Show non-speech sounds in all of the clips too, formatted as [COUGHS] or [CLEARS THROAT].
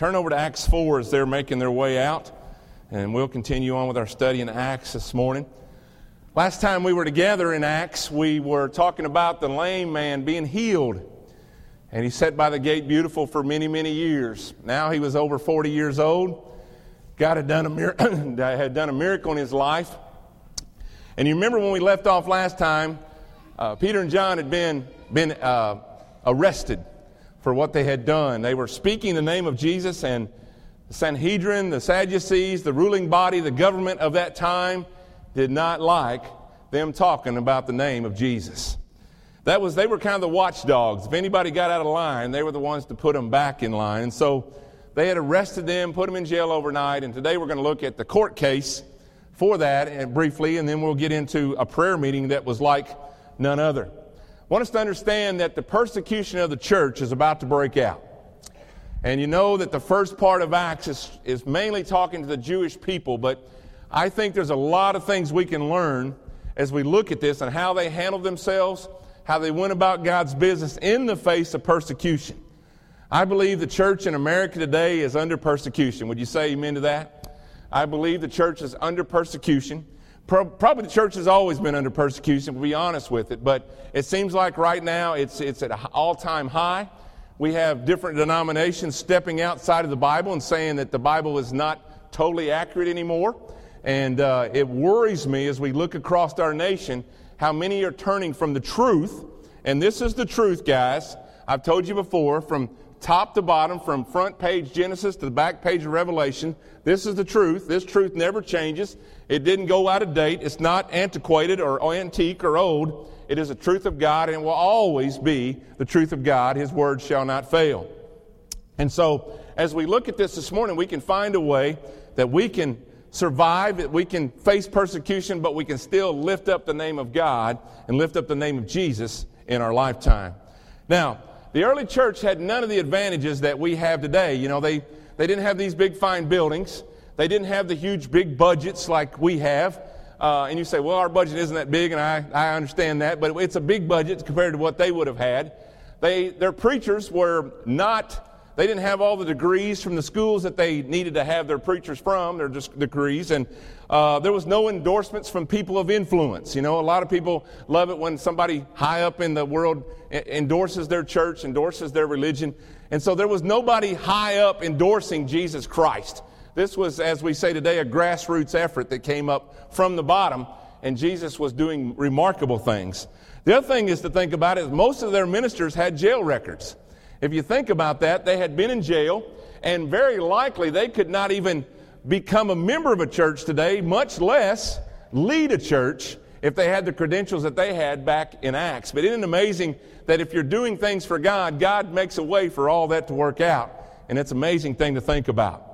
Turn over to Acts 4 as they're making their way out, and we'll continue on with our study in Acts this morning. Last time we were together in Acts, we were talking about the lame man being healed. And he sat by the gate beautiful for many, many years. Now he was over 40 years old. God had done a, mir- [COUGHS] had done a miracle in his life. And you remember when we left off last time, uh, Peter and John had been, been uh, arrested for what they had done. They were speaking the name of Jesus, and the Sanhedrin, the Sadducees, the ruling body, the government of that time did not like them talking about the name of Jesus. That was, they were kind of the watchdogs. If anybody got out of line, they were the ones to put them back in line. And so they had arrested them, put them in jail overnight, and today we're going to look at the court case for that and briefly, and then we'll get into a prayer meeting that was like none other want us to understand that the persecution of the church is about to break out. And you know that the first part of Acts is, is mainly talking to the Jewish people, but I think there's a lot of things we can learn as we look at this and how they handled themselves, how they went about God's business in the face of persecution. I believe the church in America today is under persecution. Would you say amen to that? I believe the church is under persecution. Probably the church has always been under persecution, to be honest with it, but it seems like right now it's, it's at an all time high. We have different denominations stepping outside of the Bible and saying that the Bible is not totally accurate anymore. And uh, it worries me as we look across our nation how many are turning from the truth. And this is the truth, guys. I've told you before, from top to bottom, from front page Genesis to the back page of Revelation. This is the truth. This truth never changes. It didn't go out of date. It's not antiquated or antique or old. It is the truth of God and it will always be the truth of God. His word shall not fail. And so, as we look at this this morning, we can find a way that we can survive, that we can face persecution, but we can still lift up the name of God and lift up the name of Jesus in our lifetime. Now, the early church had none of the advantages that we have today. You know, they, they didn't have these big fine buildings. They didn't have the huge big budgets like we have. Uh, and you say, well, our budget isn't that big, and I, I understand that, but it's a big budget compared to what they would have had. They, their preachers were not they didn't have all the degrees from the schools that they needed to have their preachers from, their degrees, and uh, there was no endorsements from people of influence. You know, a lot of people love it when somebody high up in the world endorses their church, endorses their religion. And so there was nobody high up endorsing Jesus Christ. This was, as we say today, a grassroots effort that came up from the bottom, and Jesus was doing remarkable things. The other thing is to think about is most of their ministers had jail records. If you think about that, they had been in jail, and very likely they could not even become a member of a church today, much less lead a church if they had the credentials that they had back in Acts. But isn't it amazing that if you're doing things for God, God makes a way for all that to work out? And it's an amazing thing to think about.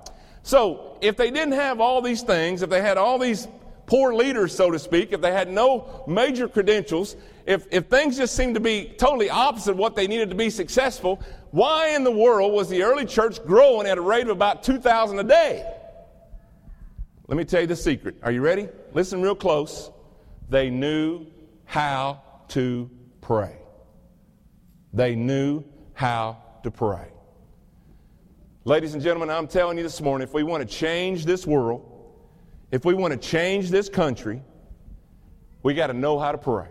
So, if they didn't have all these things, if they had all these poor leaders, so to speak, if they had no major credentials, if, if things just seemed to be totally opposite of what they needed to be successful, why in the world was the early church growing at a rate of about 2,000 a day? Let me tell you the secret. Are you ready? Listen real close. They knew how to pray. They knew how to pray. Ladies and gentlemen, I'm telling you this morning if we want to change this world, if we want to change this country, we got to know how to pray.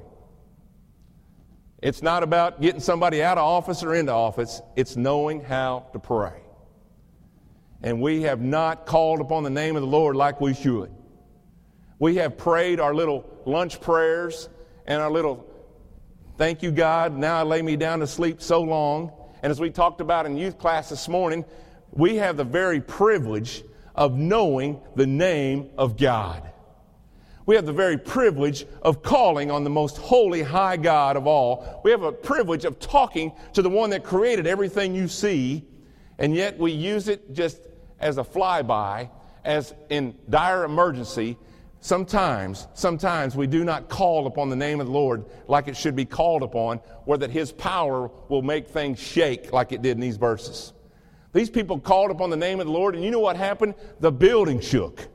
It's not about getting somebody out of office or into office, it's knowing how to pray. And we have not called upon the name of the Lord like we should. We have prayed our little lunch prayers and our little thank you, God, now I lay me down to sleep so long. And as we talked about in youth class this morning, we have the very privilege of knowing the name of God. We have the very privilege of calling on the most holy, high God of all. We have a privilege of talking to the one that created everything you see, and yet we use it just as a flyby, as in dire emergency. Sometimes, sometimes we do not call upon the name of the Lord like it should be called upon, or that His power will make things shake like it did in these verses. These people called upon the name of the Lord, and you know what happened? The building shook.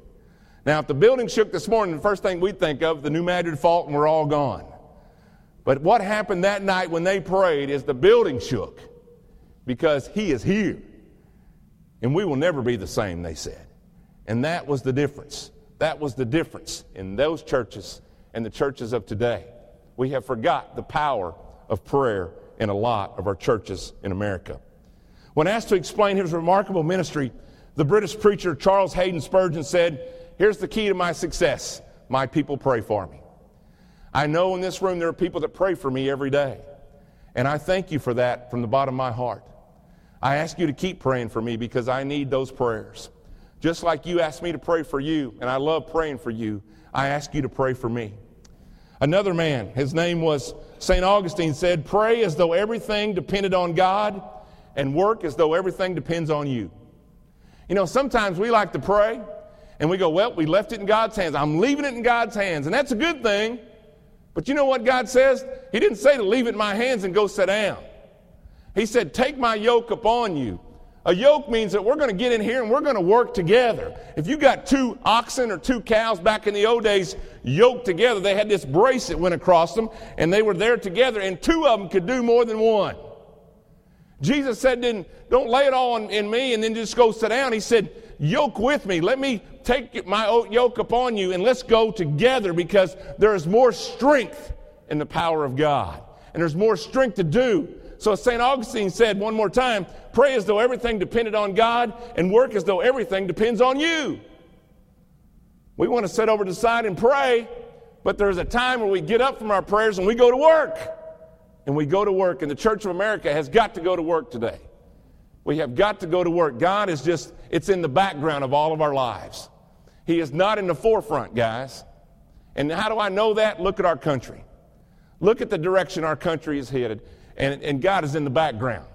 Now, if the building shook this morning, the first thing we'd think of, the New Madrid fault, and we're all gone. But what happened that night when they prayed is the building shook because He is here. and we will never be the same, they said. And that was the difference. That was the difference in those churches and the churches of today. We have forgot the power of prayer in a lot of our churches in America. When asked to explain his remarkable ministry, the British preacher Charles Haddon Spurgeon said, Here's the key to my success my people pray for me. I know in this room there are people that pray for me every day. And I thank you for that from the bottom of my heart. I ask you to keep praying for me because I need those prayers. Just like you asked me to pray for you, and I love praying for you, I ask you to pray for me. Another man, his name was St. Augustine, said, Pray as though everything depended on God, and work as though everything depends on you. You know, sometimes we like to pray, and we go, Well, we left it in God's hands. I'm leaving it in God's hands, and that's a good thing. But you know what God says? He didn't say to leave it in my hands and go sit down. He said, Take my yoke upon you. A yoke means that we're going to get in here and we're going to work together. If you got two oxen or two cows back in the old days yoked together, they had this brace that went across them and they were there together and two of them could do more than one. Jesus said, Don't lay it all in, in me and then just go sit down. He said, Yoke with me. Let me take my yoke upon you and let's go together because there is more strength in the power of God. And there's more strength to do. So St. Augustine said one more time pray as though everything depended on God and work as though everything depends on you. We want to sit over to the side and pray, but there's a time where we get up from our prayers and we go to work. And we go to work, and the Church of America has got to go to work today. We have got to go to work. God is just, it's in the background of all of our lives. He is not in the forefront, guys. And how do I know that? Look at our country. Look at the direction our country is headed, and, and God is in the background.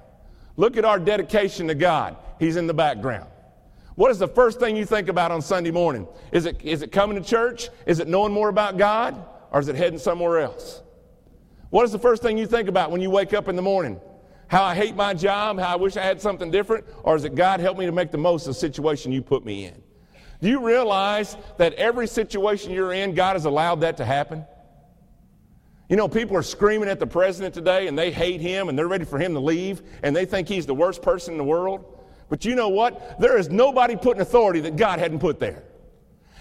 Look at our dedication to God. He's in the background. What is the first thing you think about on Sunday morning? Is it, is it coming to church? Is it knowing more about God? Or is it heading somewhere else? What is the first thing you think about when you wake up in the morning? How I hate my job, how I wish I had something different? Or is it God help me to make the most of the situation you put me in? Do you realize that every situation you're in, God has allowed that to happen? You know, people are screaming at the president today and they hate him and they're ready for him to leave and they think he's the worst person in the world. But you know what? There is nobody put in authority that God hadn't put there.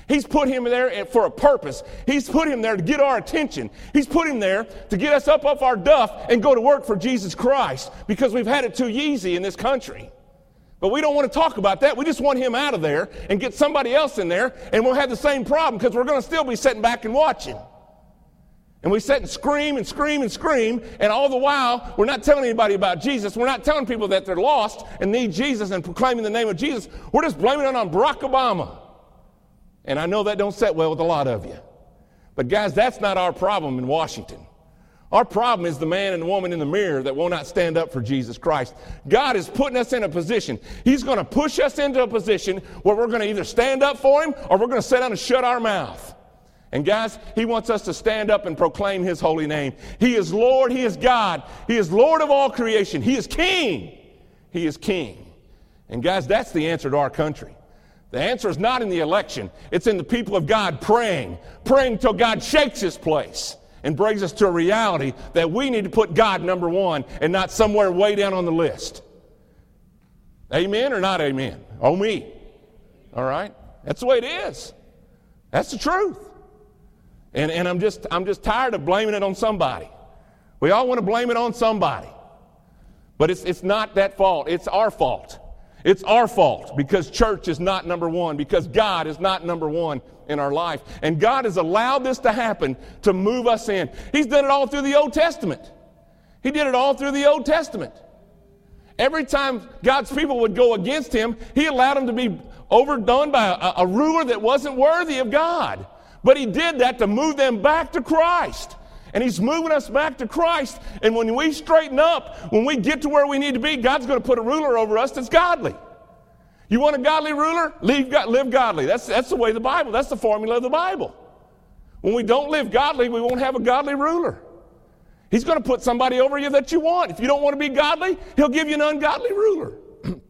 He's put him there for a purpose. He's put him there to get our attention. He's put him there to get us up off our duff and go to work for Jesus Christ because we've had it too easy in this country. But we don't want to talk about that. We just want him out of there and get somebody else in there, and we'll have the same problem because we're going to still be sitting back and watching. And we sit and scream and scream and scream, and all the while, we're not telling anybody about Jesus. We're not telling people that they're lost and need Jesus and proclaiming the name of Jesus. We're just blaming it on Barack Obama. And I know that don't set well with a lot of you. But guys, that's not our problem in Washington. Our problem is the man and the woman in the mirror that will not stand up for Jesus Christ. God is putting us in a position. He's going to push us into a position where we're going to either stand up for Him or we're going to sit down and shut our mouth. And guys, He wants us to stand up and proclaim His holy name. He is Lord, He is God, He is Lord of all creation, He is King. He is King. And guys, that's the answer to our country. The answer is not in the election, it's in the people of God praying, praying till God shakes His place and brings us to a reality that we need to put God number one and not somewhere way down on the list. Amen or not amen? Oh, me. All right? That's the way it is. That's the truth. And, and I'm, just, I'm just tired of blaming it on somebody. We all want to blame it on somebody. But it's, it's not that fault, it's our fault. It's our fault because church is not number one, because God is not number one in our life. And God has allowed this to happen to move us in. He's done it all through the Old Testament. He did it all through the Old Testament. Every time God's people would go against him, he allowed them to be overdone by a, a ruler that wasn't worthy of God. But he did that to move them back to Christ. And he's moving us back to Christ. And when we straighten up, when we get to where we need to be, God's going to put a ruler over us that's godly. You want a godly ruler? Live, live godly. That's, that's the way the Bible, that's the formula of the Bible. When we don't live godly, we won't have a godly ruler. He's going to put somebody over you that you want. If you don't want to be godly, he'll give you an ungodly ruler. [CLEARS THROAT]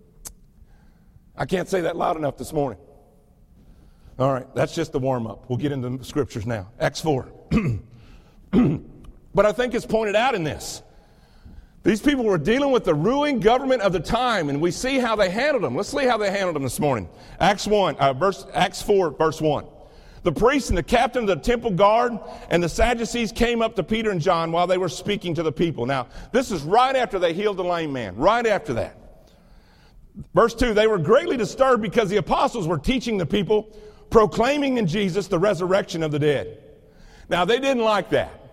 I can't say that loud enough this morning. All right, that's just the warm up. We'll get into the scriptures now. Acts 4. [CLEARS THROAT] [CLEARS THROAT] but I think it's pointed out in this These people were dealing with the ruling government of the time, and we see how they handled them. Let's see how they handled them this morning. Acts 1, uh, verse, Acts 4, verse 1. The priests and the captain of the temple guard and the Sadducees came up to Peter and John while they were speaking to the people. Now, this is right after they healed the lame man, right after that. Verse 2 They were greatly disturbed because the apostles were teaching the people, proclaiming in Jesus the resurrection of the dead. Now, they didn't like that.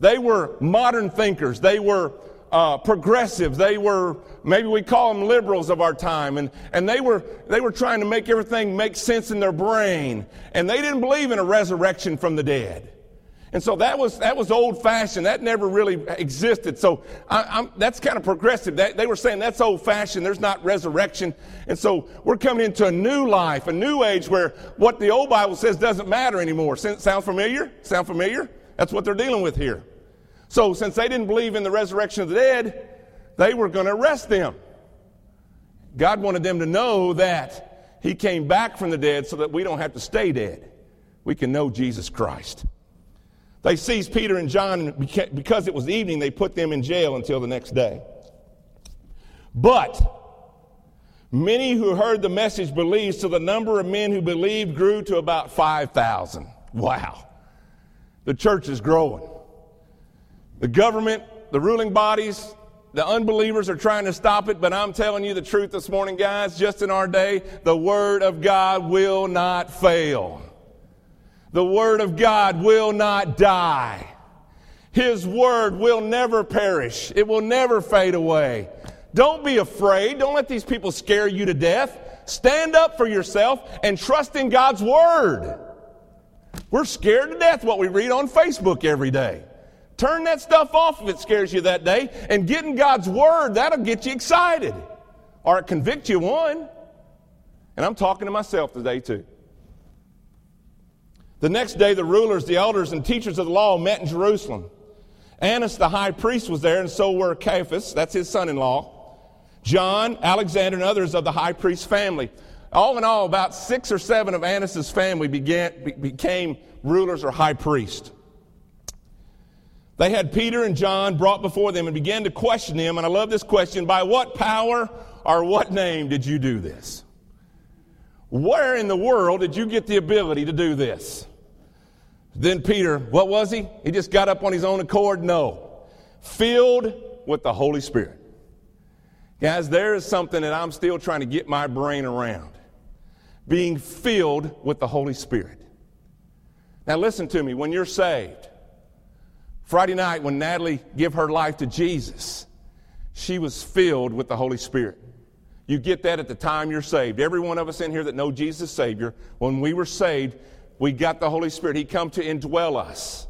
They were modern thinkers. They were uh, progressives. They were, maybe we call them liberals of our time. And, and they, were, they were trying to make everything make sense in their brain. And they didn't believe in a resurrection from the dead. And so that was, that was old fashioned. That never really existed. So I, that's kind of progressive. That, they were saying that's old fashioned. There's not resurrection. And so we're coming into a new life, a new age where what the old Bible says doesn't matter anymore. Sound familiar? Sound familiar? That's what they're dealing with here. So, since they didn't believe in the resurrection of the dead, they were going to arrest them. God wanted them to know that He came back from the dead so that we don't have to stay dead. We can know Jesus Christ. They seized Peter and John, and because it was evening, they put them in jail until the next day. But many who heard the message believed, so the number of men who believed grew to about 5,000. Wow. The church is growing. The government, the ruling bodies, the unbelievers are trying to stop it, but I'm telling you the truth this morning, guys. Just in our day, the Word of God will not fail. The Word of God will not die. His Word will never perish, it will never fade away. Don't be afraid. Don't let these people scare you to death. Stand up for yourself and trust in God's Word. We're scared to death what we read on Facebook every day. Turn that stuff off if it scares you that day. And getting God's word, that'll get you excited. Or it convict you one. And I'm talking to myself today too. The next day, the rulers, the elders, and teachers of the law met in Jerusalem. Annas, the high priest, was there, and so were Caiaphas, that's his son in law, John, Alexander, and others of the high priest's family. All in all, about six or seven of Annas' family began, became rulers or high priests. They had Peter and John brought before them and began to question them. And I love this question by what power or what name did you do this? Where in the world did you get the ability to do this? Then Peter, what was he? He just got up on his own accord? No. Filled with the Holy Spirit. Guys, there is something that I'm still trying to get my brain around. Being filled with the Holy Spirit. Now listen to me, when you're saved, Friday night, when Natalie gave her life to Jesus, she was filled with the Holy Spirit. You get that at the time you're saved. Every one of us in here that know Jesus Savior, when we were saved, we got the Holy Spirit. He come to indwell us.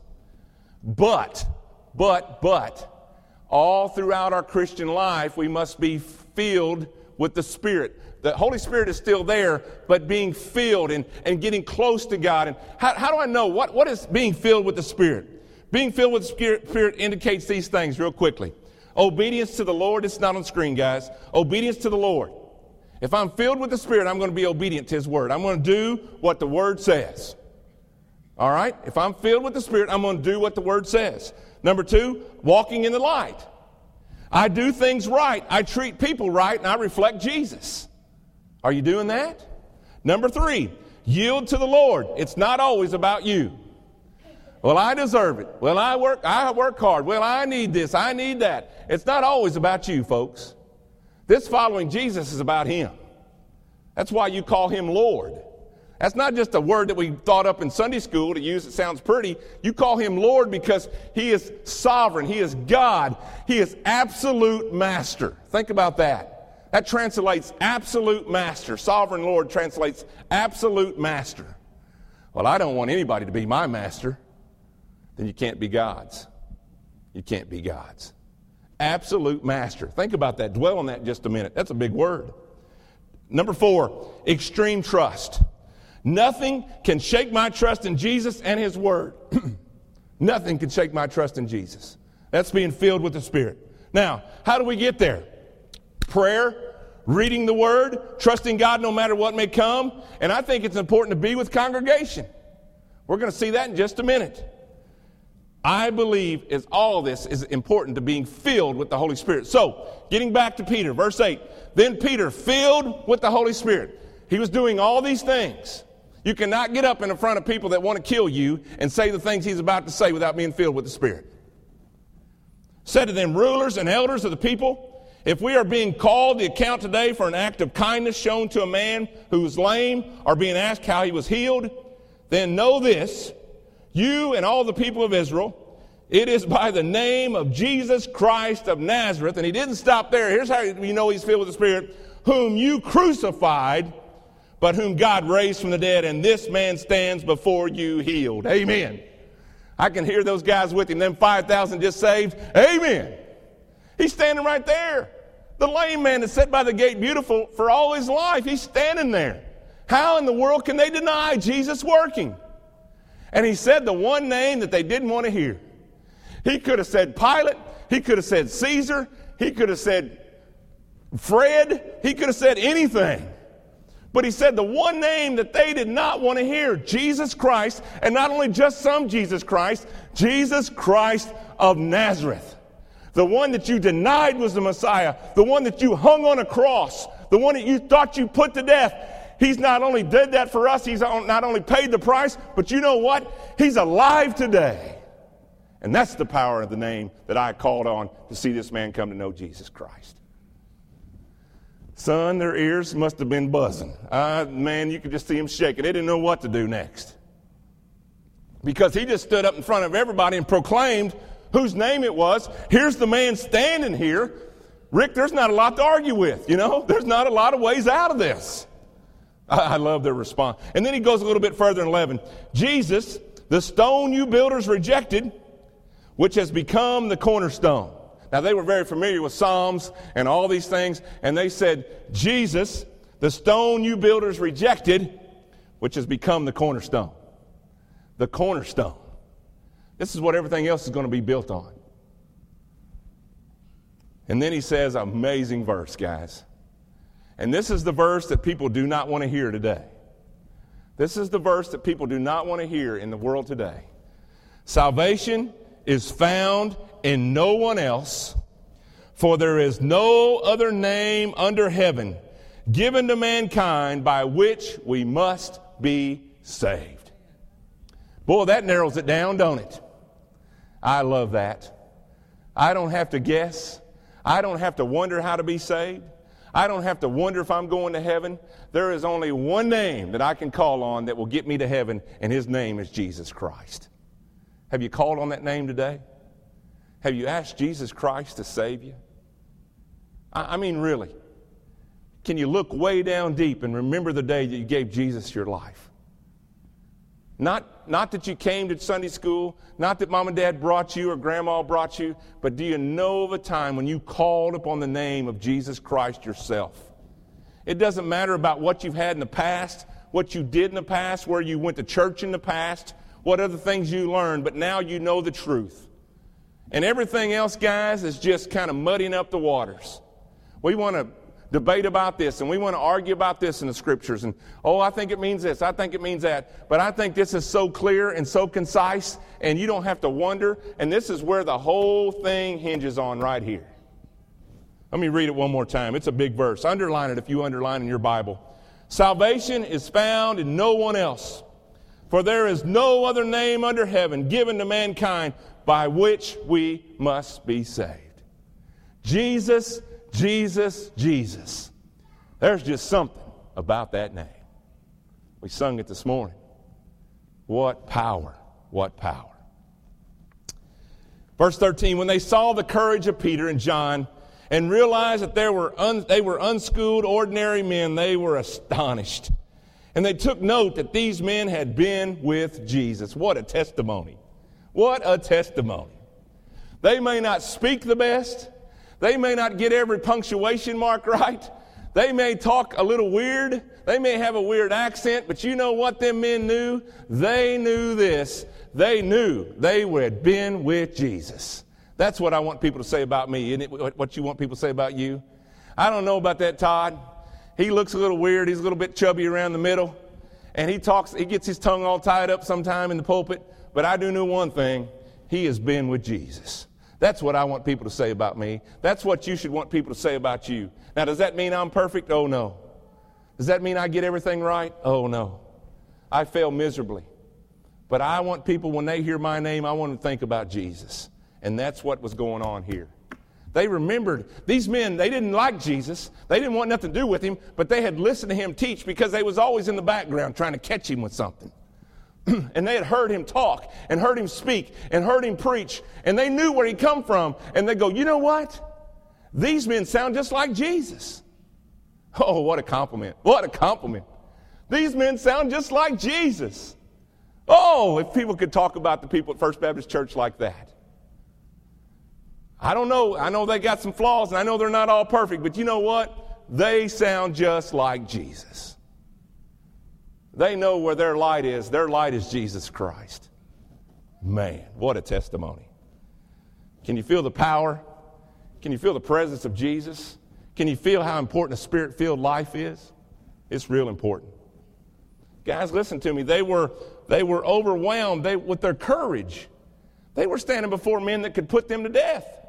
But, but, but, all throughout our Christian life, we must be filled with the Spirit. The Holy Spirit is still there, but being filled and, and getting close to God. And how, how do I know? What, what is being filled with the Spirit? Being filled with Spirit, Spirit indicates these things real quickly. Obedience to the Lord, it's not on screen, guys. Obedience to the Lord. If I'm filled with the Spirit, I'm going to be obedient to His Word. I'm going to do what the Word says. All right? If I'm filled with the Spirit, I'm going to do what the Word says. Number two, walking in the light. I do things right. I treat people right, and I reflect Jesus. Are you doing that? Number three, yield to the Lord. It's not always about you. Well, I deserve it. Well, I work, I work hard. Well, I need this. I need that. It's not always about you, folks. This following Jesus is about Him. That's why you call Him Lord. That's not just a word that we thought up in Sunday school to use. It sounds pretty. You call Him Lord because He is sovereign. He is God. He is absolute master. Think about that. That translates absolute master. Sovereign Lord translates absolute master. Well, I don't want anybody to be my master then you can't be God's. You can't be God's. Absolute master. Think about that. Dwell on that just a minute. That's a big word. Number four, extreme trust. Nothing can shake my trust in Jesus and His Word. [CLEARS THROAT] Nothing can shake my trust in Jesus. That's being filled with the Spirit. Now, how do we get there? Prayer, reading the Word, trusting God no matter what may come. And I think it's important to be with congregation. We're going to see that in just a minute. I believe is all this is important to being filled with the Holy Spirit. So, getting back to Peter, verse 8. Then Peter, filled with the Holy Spirit, he was doing all these things. You cannot get up in front of people that want to kill you and say the things he's about to say without being filled with the Spirit. Said to them, rulers and elders of the people, if we are being called to account today for an act of kindness shown to a man who was lame or being asked how he was healed, then know this you and all the people of Israel, it is by the name of Jesus Christ of Nazareth. And he didn't stop there. Here's how you know he's filled with the Spirit whom you crucified, but whom God raised from the dead. And this man stands before you healed. Amen. I can hear those guys with him, them 5,000 just saved. Amen. He's standing right there. The lame man that sat by the gate beautiful for all his life, he's standing there. How in the world can they deny Jesus working? And he said the one name that they didn't want to hear. He could have said Pilate. He could have said Caesar. He could have said Fred. He could have said anything. But he said the one name that they did not want to hear Jesus Christ, and not only just some Jesus Christ, Jesus Christ of Nazareth. The one that you denied was the Messiah, the one that you hung on a cross, the one that you thought you put to death. He's not only did that for us, he's not only paid the price, but you know what? He's alive today. And that's the power of the name that I called on to see this man come to know Jesus Christ. Son, their ears must have been buzzing. Uh, man, you could just see them shaking. They didn't know what to do next. Because he just stood up in front of everybody and proclaimed whose name it was. Here's the man standing here. Rick, there's not a lot to argue with, you know? There's not a lot of ways out of this. I love their response. And then he goes a little bit further in 11. Jesus, the stone you builders rejected, which has become the cornerstone. Now, they were very familiar with Psalms and all these things, and they said, Jesus, the stone you builders rejected, which has become the cornerstone. The cornerstone. This is what everything else is going to be built on. And then he says, amazing verse, guys. And this is the verse that people do not want to hear today. This is the verse that people do not want to hear in the world today. Salvation is found in no one else, for there is no other name under heaven given to mankind by which we must be saved. Boy, that narrows it down, don't it? I love that. I don't have to guess. I don't have to wonder how to be saved. I don't have to wonder if I'm going to heaven. There is only one name that I can call on that will get me to heaven, and his name is Jesus Christ. Have you called on that name today? Have you asked Jesus Christ to save you? I, I mean, really. Can you look way down deep and remember the day that you gave Jesus your life? Not, not that you came to Sunday school, not that mom and dad brought you or grandma brought you, but do you know of a time when you called upon the name of Jesus Christ yourself? It doesn't matter about what you've had in the past, what you did in the past, where you went to church in the past, what other things you learned, but now you know the truth. And everything else, guys, is just kind of muddying up the waters. We want to debate about this and we want to argue about this in the scriptures. And oh i think it means this i think it means that. But i think this is so clear and so concise and you don't have to wonder. And this is where the whole thing hinges on right here. Let me read it one more time. It's a big verse. Underline it if you underline in your bible. Salvation is found in no one else for there is no other name under heaven given to mankind by which we must be saved. Jesus Jesus, Jesus. There's just something about that name. We sung it this morning. What power, what power. Verse 13 When they saw the courage of Peter and John and realized that they were, un, they were unschooled, ordinary men, they were astonished. And they took note that these men had been with Jesus. What a testimony! What a testimony. They may not speak the best, they may not get every punctuation mark right. They may talk a little weird. They may have a weird accent, but you know what them men knew? They knew this. They knew they had been with Jesus. That's what I want people to say about me. Isn't it what you want people to say about you? I don't know about that Todd. He looks a little weird. He's a little bit chubby around the middle. And he talks, he gets his tongue all tied up sometime in the pulpit. But I do know one thing. he has been with Jesus. That's what I want people to say about me. That's what you should want people to say about you. Now, does that mean I'm perfect? Oh, no. Does that mean I get everything right? Oh, no. I fail miserably. But I want people, when they hear my name, I want them to think about Jesus. And that's what was going on here. They remembered these men, they didn't like Jesus. They didn't want nothing to do with him, but they had listened to him teach because they was always in the background trying to catch him with something. [CLEARS THROAT] and they had heard him talk and heard him speak and heard him preach and they knew where he come from and they go, "You know what? These men sound just like Jesus." [LAUGHS] Oh, what a compliment. What a compliment. These men sound just like Jesus. Oh, if people could talk about the people at First Baptist Church like that. I don't know. I know they got some flaws and I know they're not all perfect, but you know what? They sound just like Jesus. They know where their light is. Their light is Jesus Christ. Man, what a testimony. Can you feel the power? Can you feel the presence of Jesus? Can you feel how important a spirit filled life is? It's real important. Guys, listen to me. They were, they were overwhelmed they, with their courage. They were standing before men that could put them to death.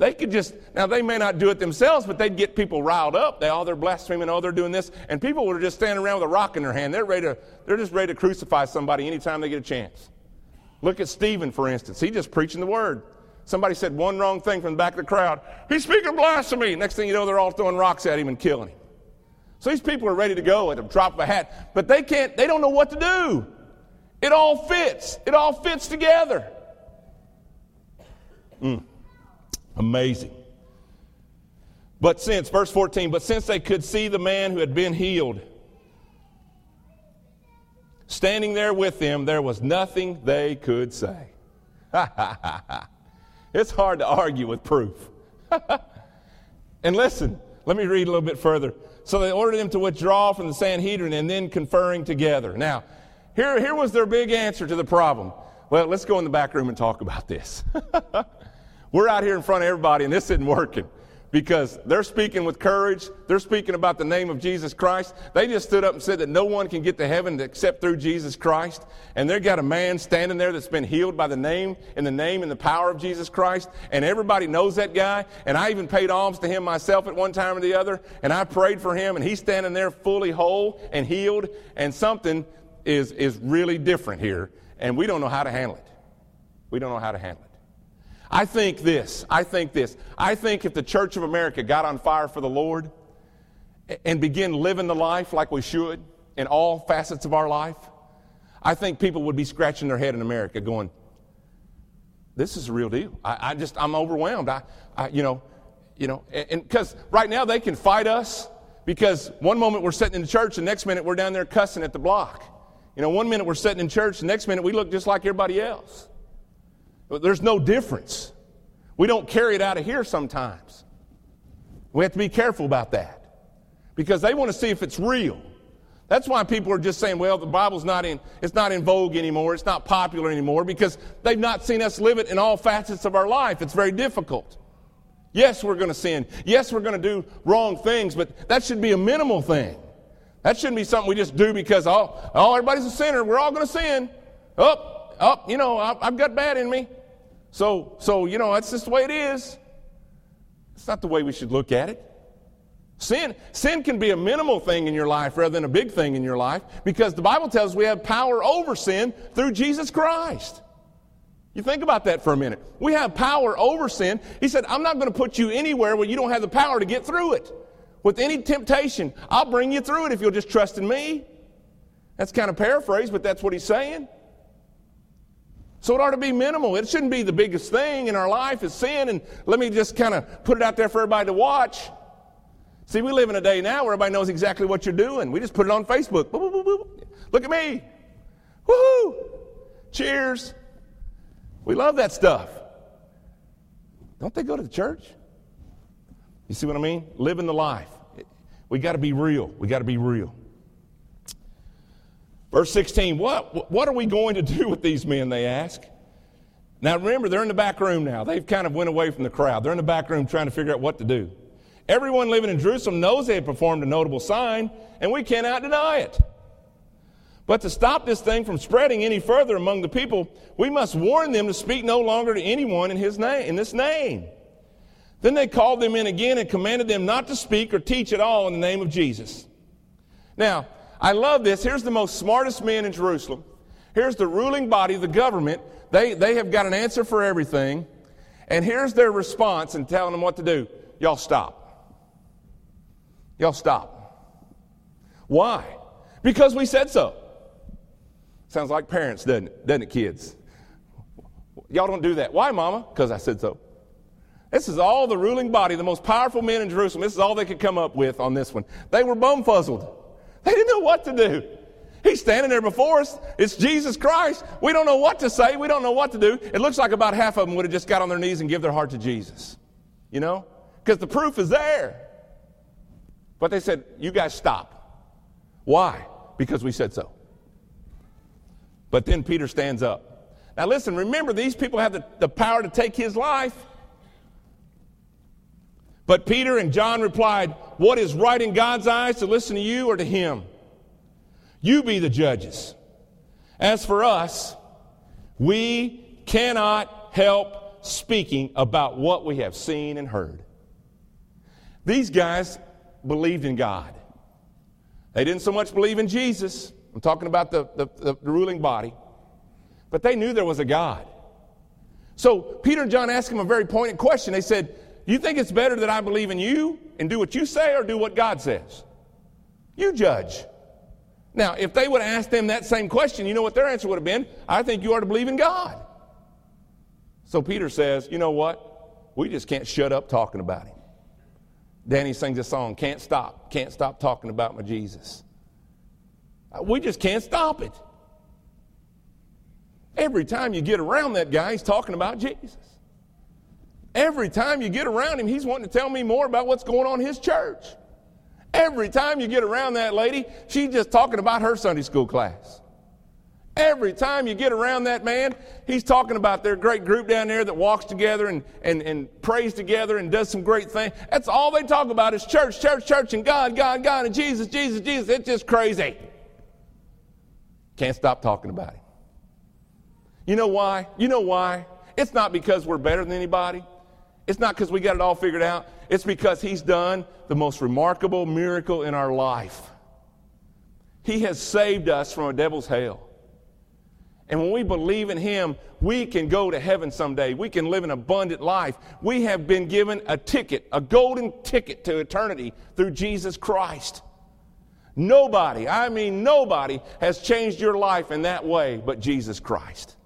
They could just, now they may not do it themselves, but they'd get people riled up. They, oh, they're blaspheming, oh, they're doing this. And people were just standing around with a rock in their hand. They're ready to, they're just ready to crucify somebody anytime they get a chance. Look at Stephen, for instance. He just preaching the word. Somebody said one wrong thing from the back of the crowd. He's speaking blasphemy. Next thing you know, they're all throwing rocks at him and killing him. So these people are ready to go at the drop of a hat, but they can't, they don't know what to do. It all fits. It all fits together. Mm. Amazing. But since, verse 14, but since they could see the man who had been healed standing there with them, there was nothing they could say. [LAUGHS] it's hard to argue with proof. [LAUGHS] and listen, let me read a little bit further. So they ordered them to withdraw from the Sanhedrin and then conferring together. Now, here, here was their big answer to the problem. Well, let's go in the back room and talk about this. [LAUGHS] We're out here in front of everybody, and this isn't working because they're speaking with courage. They're speaking about the name of Jesus Christ. They just stood up and said that no one can get to heaven except through Jesus Christ. And they've got a man standing there that's been healed by the name, in the name and the power of Jesus Christ. And everybody knows that guy. And I even paid alms to him myself at one time or the other. And I prayed for him, and he's standing there fully whole and healed. And something is, is really different here. And we don't know how to handle it. We don't know how to handle it. I think this. I think this. I think if the Church of America got on fire for the Lord and begin living the life like we should in all facets of our life, I think people would be scratching their head in America going, this is a real deal. I, I just, I'm overwhelmed. I, I, you know, you know, and because right now they can fight us because one moment we're sitting in the church, the next minute we're down there cussing at the block. You know, one minute we're sitting in church, the next minute we look just like everybody else. There's no difference. We don't carry it out of here sometimes. We have to be careful about that because they want to see if it's real. That's why people are just saying, well, the Bible's not in, it's not in vogue anymore. It's not popular anymore because they've not seen us live it in all facets of our life. It's very difficult. Yes, we're going to sin. Yes, we're going to do wrong things, but that should be a minimal thing. That shouldn't be something we just do because, oh, oh everybody's a sinner. We're all going to sin. Up, oh, up, oh, you know, I've got bad in me. So, so, you know, that's just the way it is. It's not the way we should look at it. Sin, sin can be a minimal thing in your life rather than a big thing in your life because the Bible tells us we have power over sin through Jesus Christ. You think about that for a minute. We have power over sin. He said, I'm not going to put you anywhere where you don't have the power to get through it. With any temptation, I'll bring you through it if you'll just trust in me. That's kind of paraphrased, but that's what he's saying. So it ought to be minimal. It shouldn't be the biggest thing in our life is sin. And let me just kind of put it out there for everybody to watch. See, we live in a day now where everybody knows exactly what you're doing. We just put it on Facebook. Boop, boop, boop, Look at me. Woohoo! Cheers. We love that stuff. Don't they go to the church? You see what I mean? Living the life. We got to be real. We got to be real. Verse 16, what, what are we going to do with these men, they ask. Now remember, they're in the back room now. They've kind of went away from the crowd. They're in the back room trying to figure out what to do. Everyone living in Jerusalem knows they have performed a notable sign, and we cannot deny it. But to stop this thing from spreading any further among the people, we must warn them to speak no longer to anyone in his name, in this name. Then they called them in again and commanded them not to speak or teach at all in the name of Jesus. Now, I love this. Here's the most smartest man in Jerusalem. Here's the ruling body, the government. They, they have got an answer for everything. And here's their response and telling them what to do. Y'all stop. Y'all stop. Why? Because we said so. Sounds like parents, doesn't it? Doesn't it, kids? Y'all don't do that. Why, mama? Because I said so. This is all the ruling body, the most powerful men in Jerusalem. This is all they could come up with on this one. They were bumfuzzled. They didn't know what to do. He's standing there before us. It's Jesus Christ. We don't know what to say. We don't know what to do. It looks like about half of them would have just got on their knees and give their heart to Jesus. You know? Because the proof is there. But they said, You guys stop. Why? Because we said so. But then Peter stands up. Now listen, remember, these people have the, the power to take his life. But Peter and John replied, What is right in God's eyes to listen to you or to him? You be the judges. As for us, we cannot help speaking about what we have seen and heard. These guys believed in God. They didn't so much believe in Jesus. I'm talking about the, the, the, ruling body. But they knew there was a God. So Peter and John asked him a very pointed question. They said, You think it's better that I believe in you and do what you say or do what God says? You judge. Now, if they would have asked them that same question, you know what their answer would have been? I think you are to believe in God. So Peter says, You know what? We just can't shut up talking about him. Danny sings a song, Can't Stop, Can't Stop Talking About My Jesus. Uh, we just can't stop it. Every time you get around that guy, he's talking about Jesus. Every time you get around him, he's wanting to tell me more about what's going on in his church. Every time you get around that lady, she's just talking about her Sunday school class. Every time you get around that man, he's talking about their great group down there that walks together and, and, and prays together and does some great things. That's all they talk about is church, church, church, and God, God, God, and Jesus, Jesus, Jesus. It's just crazy. Can't stop talking about it. You know why? You know why? It's not because we're better than anybody. It's not because we got it all figured out. It's because He's done the most remarkable miracle in our life. He has saved us from a devil's hell. And when we believe in Him, we can go to heaven someday. We can live an abundant life. We have been given a ticket, a golden ticket to eternity through Jesus Christ. Nobody, I mean nobody, has changed your life in that way but Jesus Christ.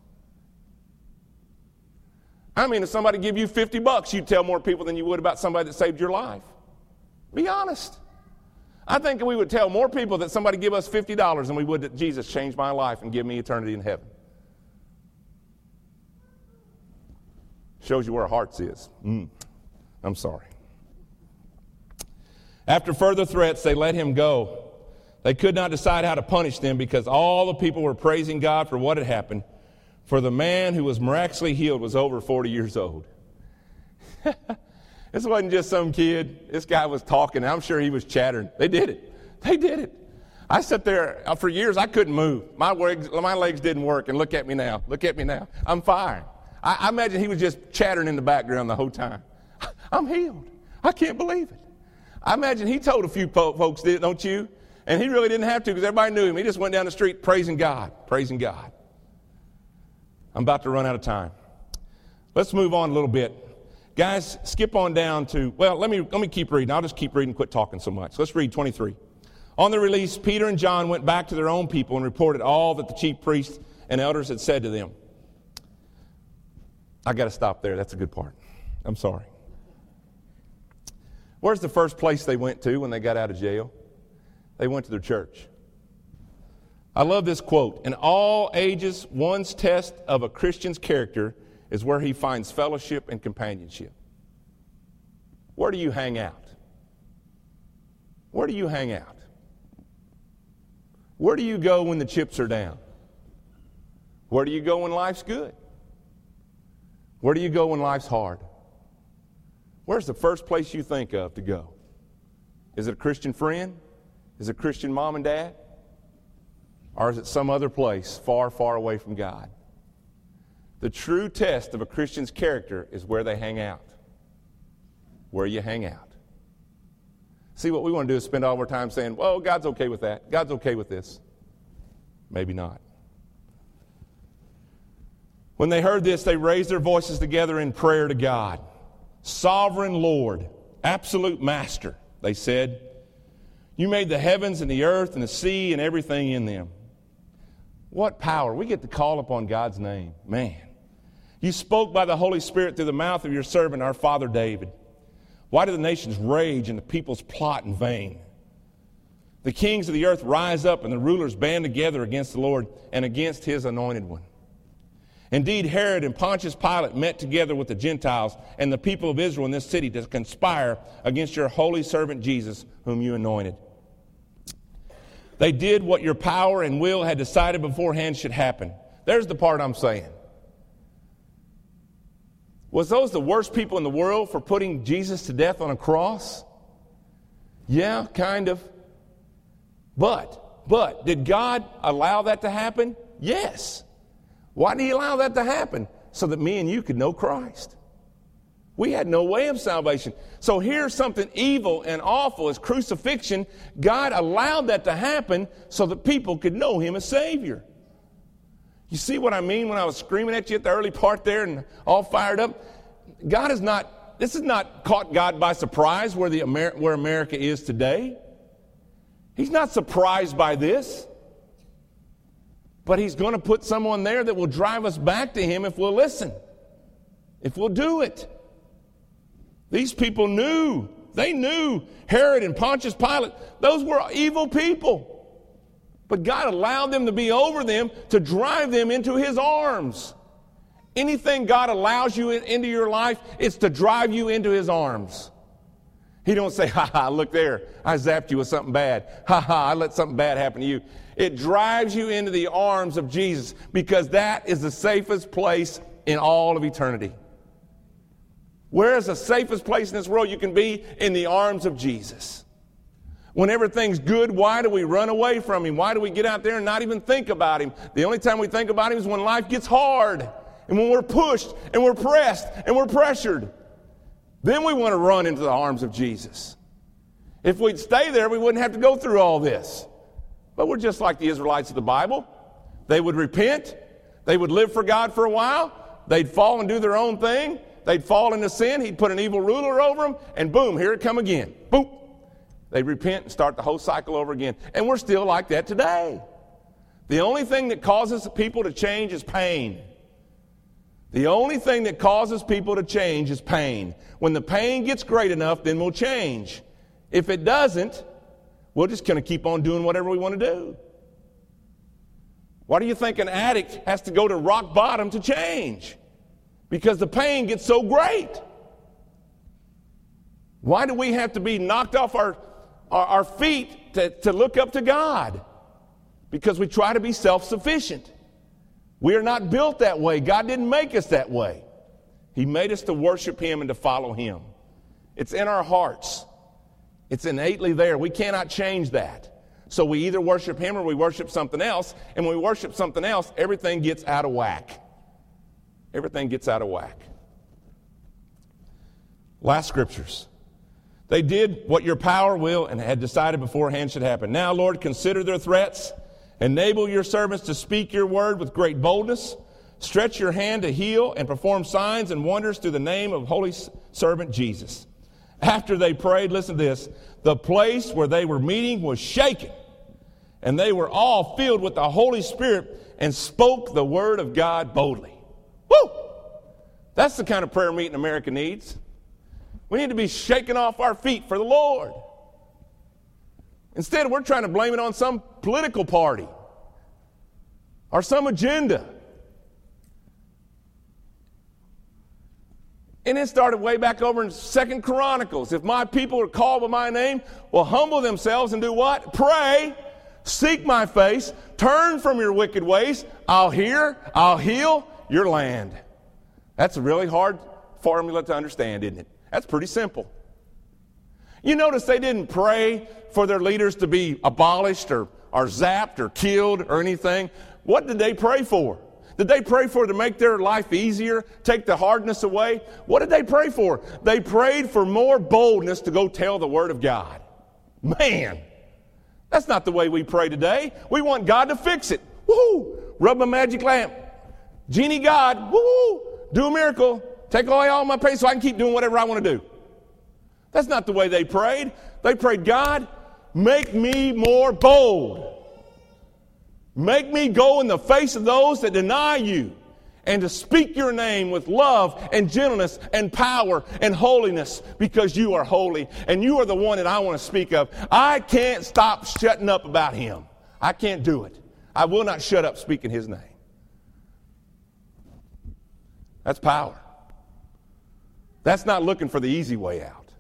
I mean, if somebody give you 50 bucks, you'd tell more people than you would about somebody that saved your life. Be honest. I think we would tell more people that somebody give us $50 than we would that Jesus changed my life and give me eternity in heaven. Shows you where our hearts is. Mm. I'm sorry. After further threats, they let him go. They could not decide how to punish them because all the people were praising God for what had happened. For the man who was miraculously healed was over 40 years old. [LAUGHS] this wasn't just some kid. This guy was talking. I'm sure he was chattering. They did it. They did it. I sat there uh, for years. I couldn't move. My legs, my legs didn't work. And look at me now. Look at me now. I'm fine. I, I imagine he was just chattering in the background the whole time. [LAUGHS] I'm healed. I can't believe it. I imagine he told a few folks, don't you? And he really didn't have to because everybody knew him. He just went down the street praising God, praising God. I'm about to run out of time. Let's move on a little bit. Guys, skip on down to, well, let me, let me keep reading. I'll just keep reading, quit talking so much. Let's read 23. On the release, Peter and John went back to their own people and reported all that the chief priests and elders had said to them. I got to stop there. That's a good part. I'm sorry. Where's the first place they went to when they got out of jail? They went to their church. I love this quote. In all ages, one's test of a Christian's character is where he finds fellowship and companionship. Where do you hang out? Where do you hang out? Where do you go when the chips are down? Where do you go when life's good? Where do you go when life's hard? Where's the first place you think of to go? Is it a Christian friend? Is it a Christian mom and dad? Or is it some other place far, far away from God? The true test of a Christian's character is where they hang out. Where you hang out. See, what we want to do is spend all our time saying, well, God's okay with that. God's okay with this. Maybe not. When they heard this, they raised their voices together in prayer to God. Sovereign Lord, absolute master, they said, You made the heavens and the earth and the sea and everything in them. What power. We get to call upon God's name. Man. You spoke by the Holy Spirit through the mouth of your servant, our father David. Why do the nations rage and the peoples plot in vain? The kings of the earth rise up and the rulers band together against the Lord and against his anointed one. Indeed, Herod and Pontius Pilate met together with the Gentiles and the people of Israel in this city to conspire against your holy servant Jesus, whom you anointed. They did what your power and will had decided beforehand should happen. There's the part I'm saying. Was those the worst people in the world for putting Jesus to death on a cross? Yeah, kind of. But, but, did God allow that to happen? Yes. Why did He allow that to happen? So that me and you could know Christ. We had no way of salvation. So here's something evil and awful as crucifixion. God allowed that to happen so that people could know Him as Savior. You see what I mean when I was screaming at you at the early part there and all fired up? God is not, this is not caught God by surprise where, the Amer- where America is today. He's not surprised by this. But He's going to put someone there that will drive us back to Him if we'll listen, if we'll do it. These people knew. They knew Herod and Pontius Pilate, those were evil people. But God allowed them to be over them to drive them into His arms. Anything God allows you in, into your life, it's to drive you into His arms. He don't say, ha ha, look there, I zapped you with something bad. Ha ha, I let something bad happen to you. It drives you into the arms of Jesus because that is the safest place in all of eternity. Where is the safest place in this world you can be? In the arms of Jesus. When everything's good, why do we run away from Him? Why do we get out there and not even think about Him? The only time we think about Him is when life gets hard and when we're pushed and we're pressed and we're pressured. Then we want to run into the arms of Jesus. If we'd stay there, we wouldn't have to go through all this. But we're just like the Israelites of the Bible. They would repent, they would live for God for a while, they'd fall and do their own thing, they'd fall into sin, he'd put an evil ruler over them, and boom, here it come again. Boom. They repent and start the whole cycle over again. And we're still like that today. The only thing that causes people to change is pain. The only thing that causes people to change is pain. When the pain gets great enough, then we'll change. If it doesn't, we're just going to keep on doing whatever we want to do. Why do you think an addict has to go to rock bottom to change? Because the pain gets so great. Why do we have to be knocked off our, our, our feet to, to look up to God? Because we try to be self sufficient. We are not built that way. God didn't make us that way. He made us to worship Him and to follow Him. It's in our hearts, it's innately there. We cannot change that. So we either worship Him or we worship something else. And when we worship something else, everything gets out of whack everything gets out of whack. Last scriptures. They did what your power will and had decided beforehand should happen. Now, Lord, consider their threats. Enable your servants to speak your word with great boldness. Stretch your hand to heal and perform signs and wonders through the name of holy servant Jesus. After they prayed, listen to this the place where they were meeting was shaken, and they were all filled with the Holy Spirit and spoke the word of God boldly. Woo! That's the kind of prayer meeting America needs. We need to be shaking off our feet for the Lord. Instead, we're trying to blame it on some political party or some agenda. And it started way back over in Second Chronicles. If my people are called by my name, will humble themselves and do what? Pray, seek my face, turn from your wicked ways. I'll hear, I'll heal, your land. That's a really hard formula to understand, isn't it? That's pretty simple. You notice they didn't pray for their leaders to be abolished or, or zapped or killed or anything. What did they pray for? Did they pray for to make their life easier, take the hardness away? What did they pray for? They prayed for more boldness to go tell the Word of God. Man, that's not the way we pray today. We want God to fix it. Woo! Rub a magic lamp. Genie God, woo! Do a miracle. Take away all my pain so I can keep doing whatever I want to do. That's not the way they prayed. They prayed, God, make me more bold. Make me go in the face of those that deny you and to speak your name with love and gentleness and power and holiness because you are holy and you are the one that I want to speak of. I can't stop shutting up about him. I can't do it. I will not shut up speaking his name. That's power. That's not looking for the easy way out.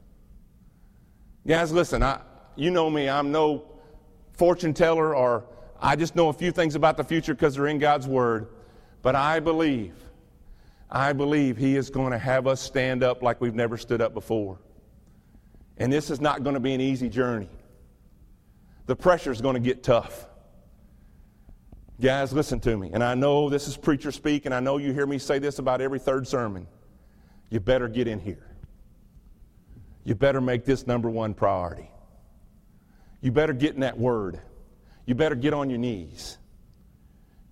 Guys, listen, I, you know me, I'm no fortune teller or I just know a few things about the future because they're in God's Word. But I believe, I believe He is going to have us stand up like we've never stood up before. And this is not going to be an easy journey. The pressure is going to get tough. Guys, listen to me. And I know this is preacher speak, and I know you hear me say this about every third sermon. You better get in here. You better make this number one priority. You better get in that word you better get on your knees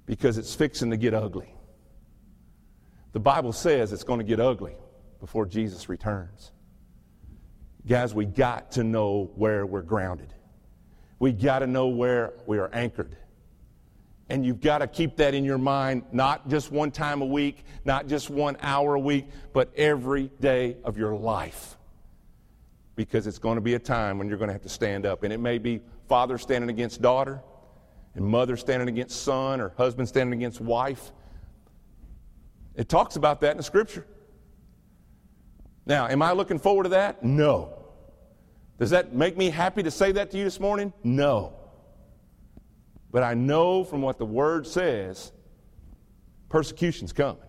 because it's fixing to get ugly. The Bible says it's going to get ugly before Jesus returns. Guys, we got to know where we're grounded. We got to know where we are anchored. And you've got to keep that in your mind, not just one time a week, not just one hour a week, but every day of your life. Because it's going to be a time when you're going to have to stand up. And it may be father standing against daughter, and mother standing against son, or husband standing against wife. It talks about that in the scripture. Now, am I looking forward to that? No. Does that make me happy to say that to you this morning? No. But I know from what the word says, persecution's coming.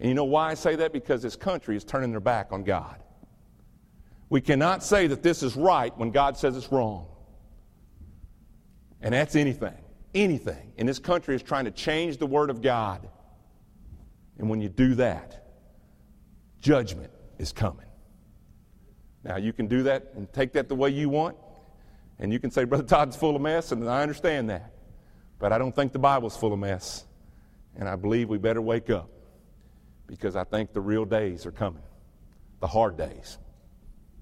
And you know why I say that? Because this country is turning their back on God. We cannot say that this is right when God says it's wrong. And that's anything. Anything. And this country is trying to change the Word of God. And when you do that, judgment is coming. Now, you can do that and take that the way you want. And you can say, Brother Todd's full of mess, and I understand that. But I don't think the Bible's full of mess. And I believe we better wake up because I think the real days are coming. The hard days.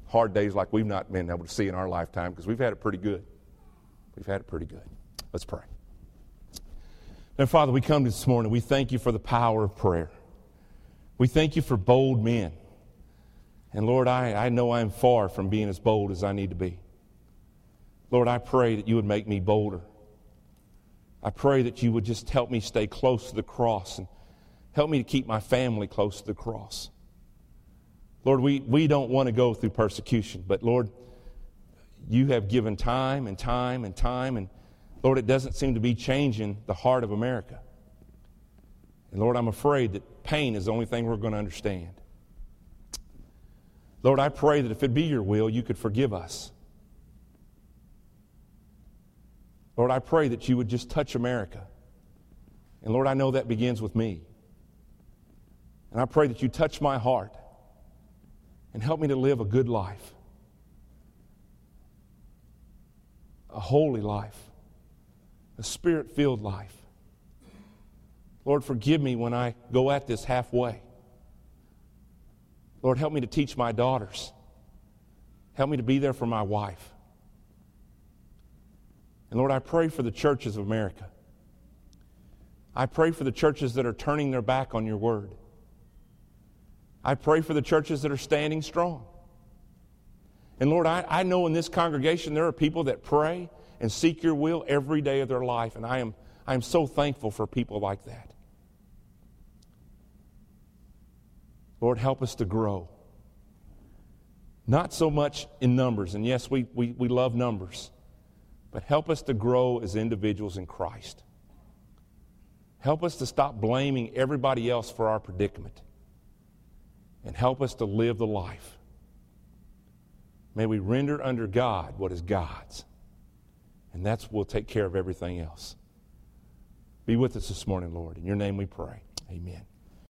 Hard days like we've not been able to see in our lifetime because we've had it pretty good. We've had it pretty good. Let's pray. Now, Father, we come this morning. We thank you for the power of prayer. We thank you for bold men. And Lord, I, I know I'm far from being as bold as I need to be. Lord, I pray that you would make me bolder. I pray that you would just help me stay close to the cross and help me to keep my family close to the cross. Lord, we, we don't want to go through persecution, but Lord, you have given time and time and time, and Lord, it doesn't seem to be changing the heart of America. And Lord, I'm afraid that pain is the only thing we're going to understand. Lord, I pray that if it be your will, you could forgive us. Lord, I pray that you would just touch America. And Lord, I know that begins with me. And I pray that you touch my heart and help me to live a good life. a holy life, a spirit filled life. Lord, forgive me when I go at this halfway. Lord, help me to teach my daughters. Help me to be there for my wife. And Lord, I pray for the churches of America. I pray for the churches that are turning their back on your word. I pray for the churches that are standing strong. And Lord, I, I know in this congregation there are people that pray and seek your will every day of their life, and I am, I am so thankful for people like that. Lord, help us to grow. Not so much in numbers, and yes, we, we, we love numbers, but help us to grow as individuals in Christ. Help us to stop blaming everybody else for our predicament, and help us to live the life May we render under God what is God's. And that's what will take care of everything else. Be with us this morning, Lord. In your name we pray. Amen.